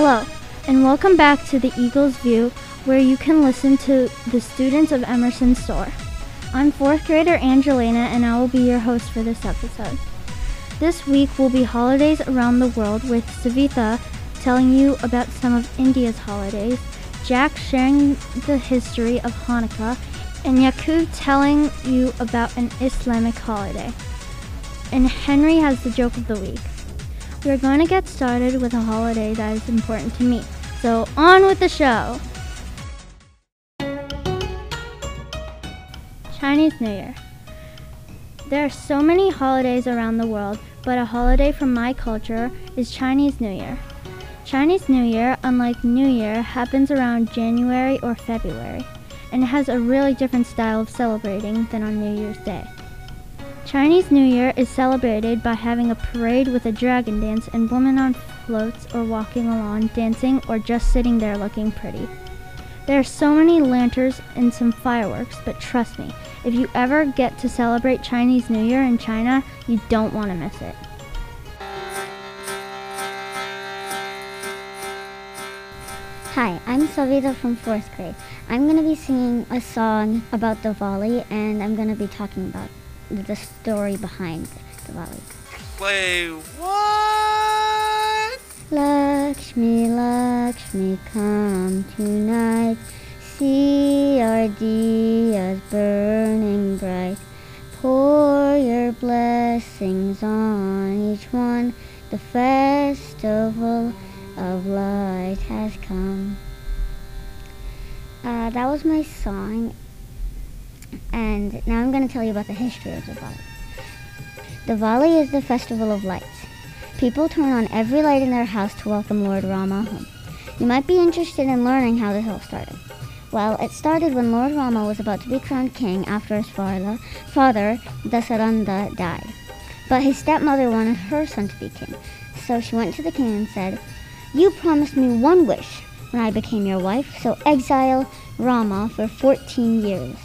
Hello, and welcome back to the Eagles View, where you can listen to the students of Emerson School. I'm fourth grader Angelina, and I will be your host for this episode. This week will be holidays around the world with Savitha telling you about some of India's holidays, Jack sharing the history of Hanukkah, and Yacoub telling you about an Islamic holiday. And Henry has the joke of the week. We are going to get started with a holiday that is important to me. So, on with the show! Chinese New Year. There are so many holidays around the world, but a holiday from my culture is Chinese New Year. Chinese New Year, unlike New Year, happens around January or February, and it has a really different style of celebrating than on New Year's Day. Chinese New Year is celebrated by having a parade with a dragon dance and women on floats or walking along dancing or just sitting there looking pretty. There are so many lanterns and some fireworks, but trust me, if you ever get to celebrate Chinese New Year in China, you don't want to miss it. Hi, I'm Savitha from fourth grade. I'm going to be singing a song about Diwali and I'm going to be talking about the story behind Diwali. Play what? Lakshmi, Lakshmi, come tonight. See our diyas burning bright. Pour your blessings on each one. The festival of light has come. Uh, that was my song, and now I'm going to tell you about the history of Diwali. Diwali is the festival of lights. People turn on every light in their house to welcome Lord Rama home. You might be interested in learning how this all started. Well, it started when Lord Rama was about to be crowned king after his father, father Dasaranda, died. But his stepmother wanted her son to be king, so she went to the king and said, You promised me one wish when I became your wife, so exile Rama for 14 years.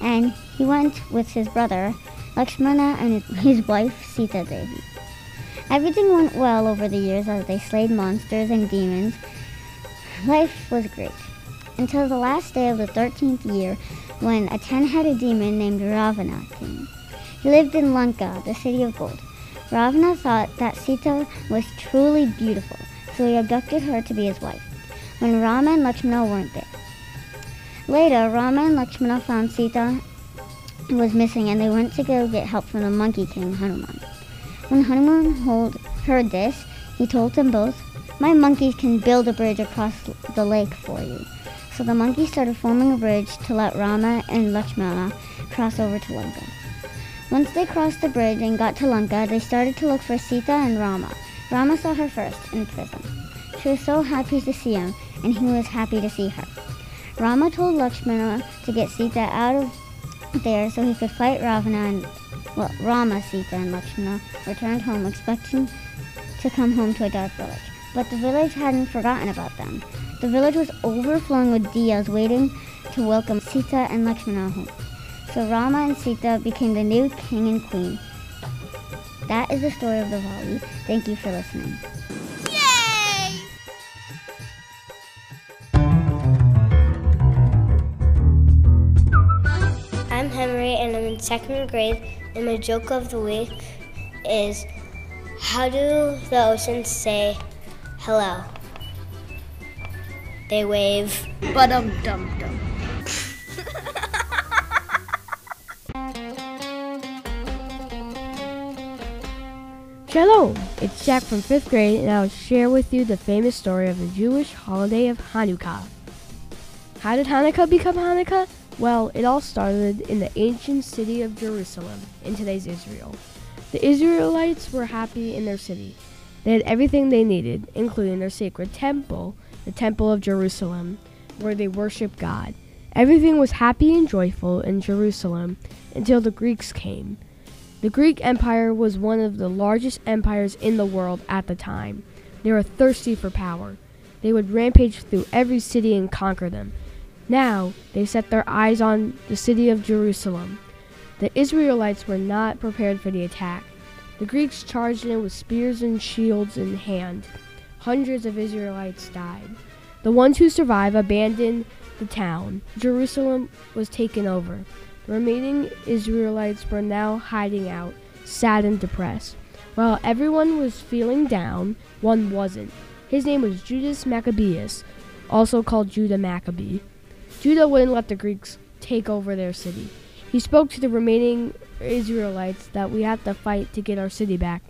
And he went with his brother Lakshmana and his wife Sita Devi. Everything went well over the years as they slayed monsters and demons. Life was great until the last day of the 13th year when a ten-headed demon named Ravana came. He lived in Lanka, the city of gold. Ravana thought that Sita was truly beautiful, so he abducted her to be his wife, when Rama and Lakshmana weren't there. Later, Rama and Lakshmana found Sita was missing and they went to go get help from the Monkey King, Hanuman. When Hanuman hold, heard this, he told them both, My monkeys can build a bridge across the lake for you. So the monkeys started forming a bridge to let Rama and Lakshmana cross over to Lanka. Once they crossed the bridge and got to Lanka, they started to look for Sita and Rama. Rama saw her first in prison. She was so happy to see him, and he was happy to see her. Rama told Lakshmana to get Sita out of there so he could fight Ravana and well, Rama, Sita, and Lakshmana returned home expecting to come home to a dark village. But the village hadn't forgotten about them. The village was overflowing with diyas waiting to welcome Sita and Lakshmana home. So Rama and Sita became the new king and queen. That is the story of the Diwali. Thank you for listening. Second grade, and my joke of the week is How do the oceans say hello? They wave. But um dum dum. Hello, It's Jack from 5th grade, and I'll share with you the famous story of the Jewish holiday of Hanukkah. How did Hanukkah become Hanukkah? Well, it all started in the ancient city of Jerusalem, in today's Israel. The Israelites were happy in their city. They had everything they needed, including their sacred temple, the Temple of Jerusalem, where they worshiped God. Everything was happy and joyful in Jerusalem until the Greeks came. The Greek Empire was one of the largest empires in the world at the time. They were thirsty for power. They would rampage through every city and conquer them. Now they set their eyes on the city of Jerusalem. The Israelites were not prepared for the attack. The Greeks charged in with spears and shields in hand. hundreds of Israelites died. The ones who survived abandoned the town. Jerusalem was taken over. The remaining Israelites were now hiding out, sad and depressed. While everyone was feeling down, one wasn't. His name was Judas Maccabeus, also called Judah Maccabee. Judah wouldn't let the Greeks take over their city. He spoke to the remaining Israelites that we had to fight to get our city back.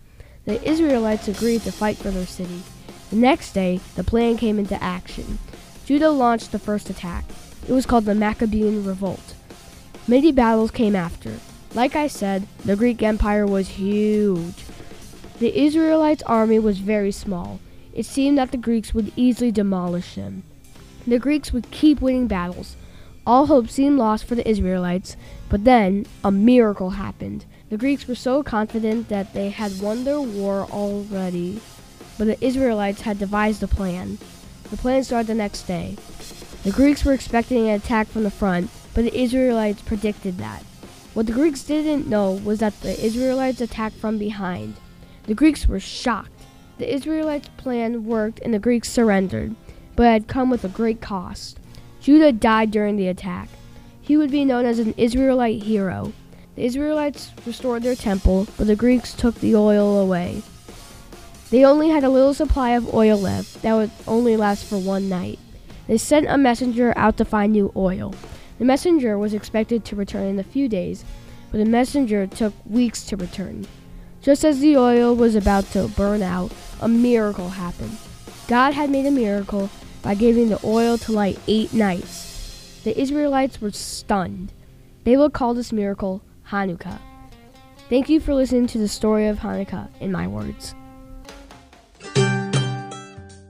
The Israelites agreed to fight for their city. The next day, the plan came into action. Judah launched the first attack. It was called the Maccabean Revolt. Many battles came after. Like I said, the Greek Empire was huge. The Israelites' army was very small. It seemed that the Greeks would easily demolish them. The Greeks would keep winning battles. All hope seemed lost for the Israelites, but then a miracle happened. The Greeks were so confident that they had won their war already, but the Israelites had devised a plan. The plan started the next day. The Greeks were expecting an attack from the front, but the Israelites predicted that. What the Greeks didn't know was that the Israelites attacked from behind. The Greeks were shocked. The Israelites' plan worked and the Greeks surrendered, but had come with a great cost. Judah died during the attack. He would be known as an Israelite hero. The Israelites restored their temple, but the Greeks took the oil away. They only had a little supply of oil left that would only last for one night. They sent a messenger out to find new oil. The messenger was expected to return in a few days, but the messenger took weeks to return. Just as the oil was about to burn out, a miracle happened. God had made a miracle by giving the oil to light eight nights. The Israelites were stunned. They will call this miracle Hanukkah. Thank you for listening to the story of Hanukkah in my words.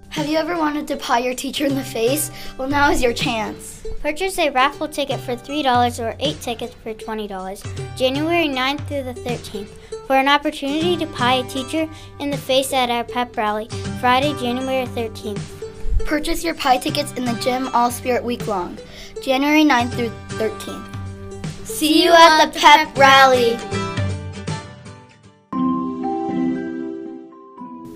Have you ever wanted to pie your teacher in the face? Well, now is your chance. Purchase a raffle ticket for $3 or 8 tickets for $20, January 9th through the 13th, for an opportunity to pie a teacher in the face at our pep rally, Friday, January 13th. Purchase your pie tickets in the gym all spirit week long, January 9th through 13th. See you at the pep rally.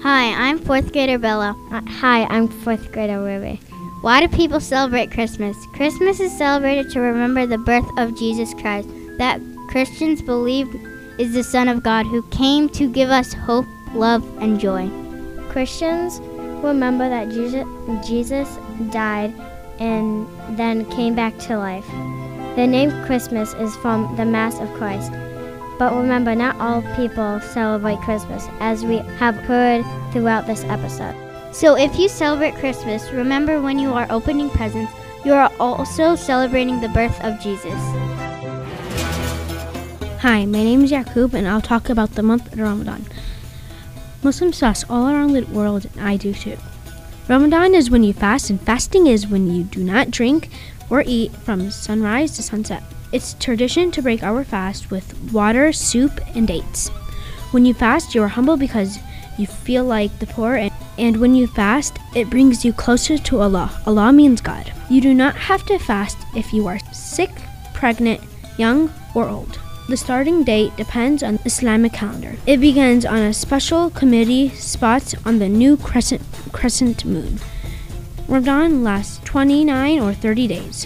Hi, I'm fourth grader Bella. Uh, hi, I'm fourth grader Ruby. Why do people celebrate Christmas? Christmas is celebrated to remember the birth of Jesus Christ, that Christians believe is the Son of God who came to give us hope, love, and joy. Christians remember that Jesus, Jesus died and then came back to life. The name Christmas is from the Mass of Christ. But remember, not all people celebrate Christmas, as we have heard throughout this episode. So if you celebrate Christmas, remember when you are opening presents, you are also celebrating the birth of Jesus. Hi, my name is Yacoub, and I'll talk about the month of Ramadan. Muslims fast all around the world, and I do too. Ramadan is when you fast, and fasting is when you do not drink or eat from sunrise to sunset. It's tradition to break our fast with water, soup, and dates. When you fast, you are humble because you feel like the poor, and, and when you fast, it brings you closer to Allah. Allah means God. You do not have to fast if you are sick, pregnant, young, or old. The starting date depends on Islamic calendar. It begins on a special committee spot on the new crescent, crescent moon. Ramadan lasts 29 or 30 days.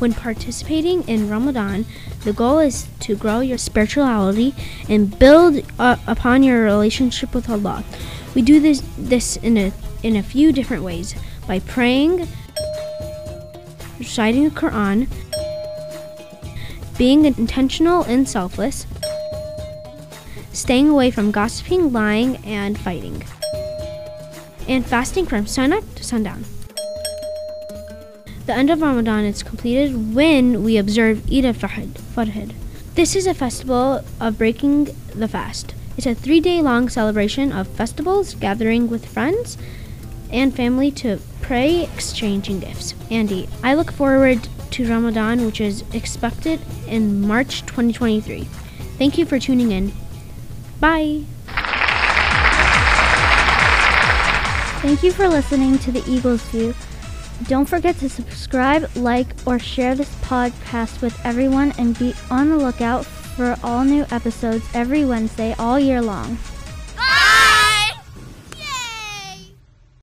When participating in Ramadan, the goal is to grow your spirituality and build uh, upon your relationship with Allah. We do this this in a in a few different ways by praying, reciting the Quran, being intentional and selfless, staying away from gossiping, lying, and fighting, and fasting from sunup to sundown. The end of Ramadan is completed when we observe Eid al-Fitr. This is a festival of breaking the fast. It's a three-day long celebration of festivals, gathering with friends and family to pray, exchanging gifts, and eat. I look forward to Ramadan, which is expected in March 2023. Thank you for tuning in. Bye. Thank you for listening to the Eagles View. Don't forget to subscribe, like, or share this podcast with everyone and be on the lookout for all new episodes every Wednesday all year long.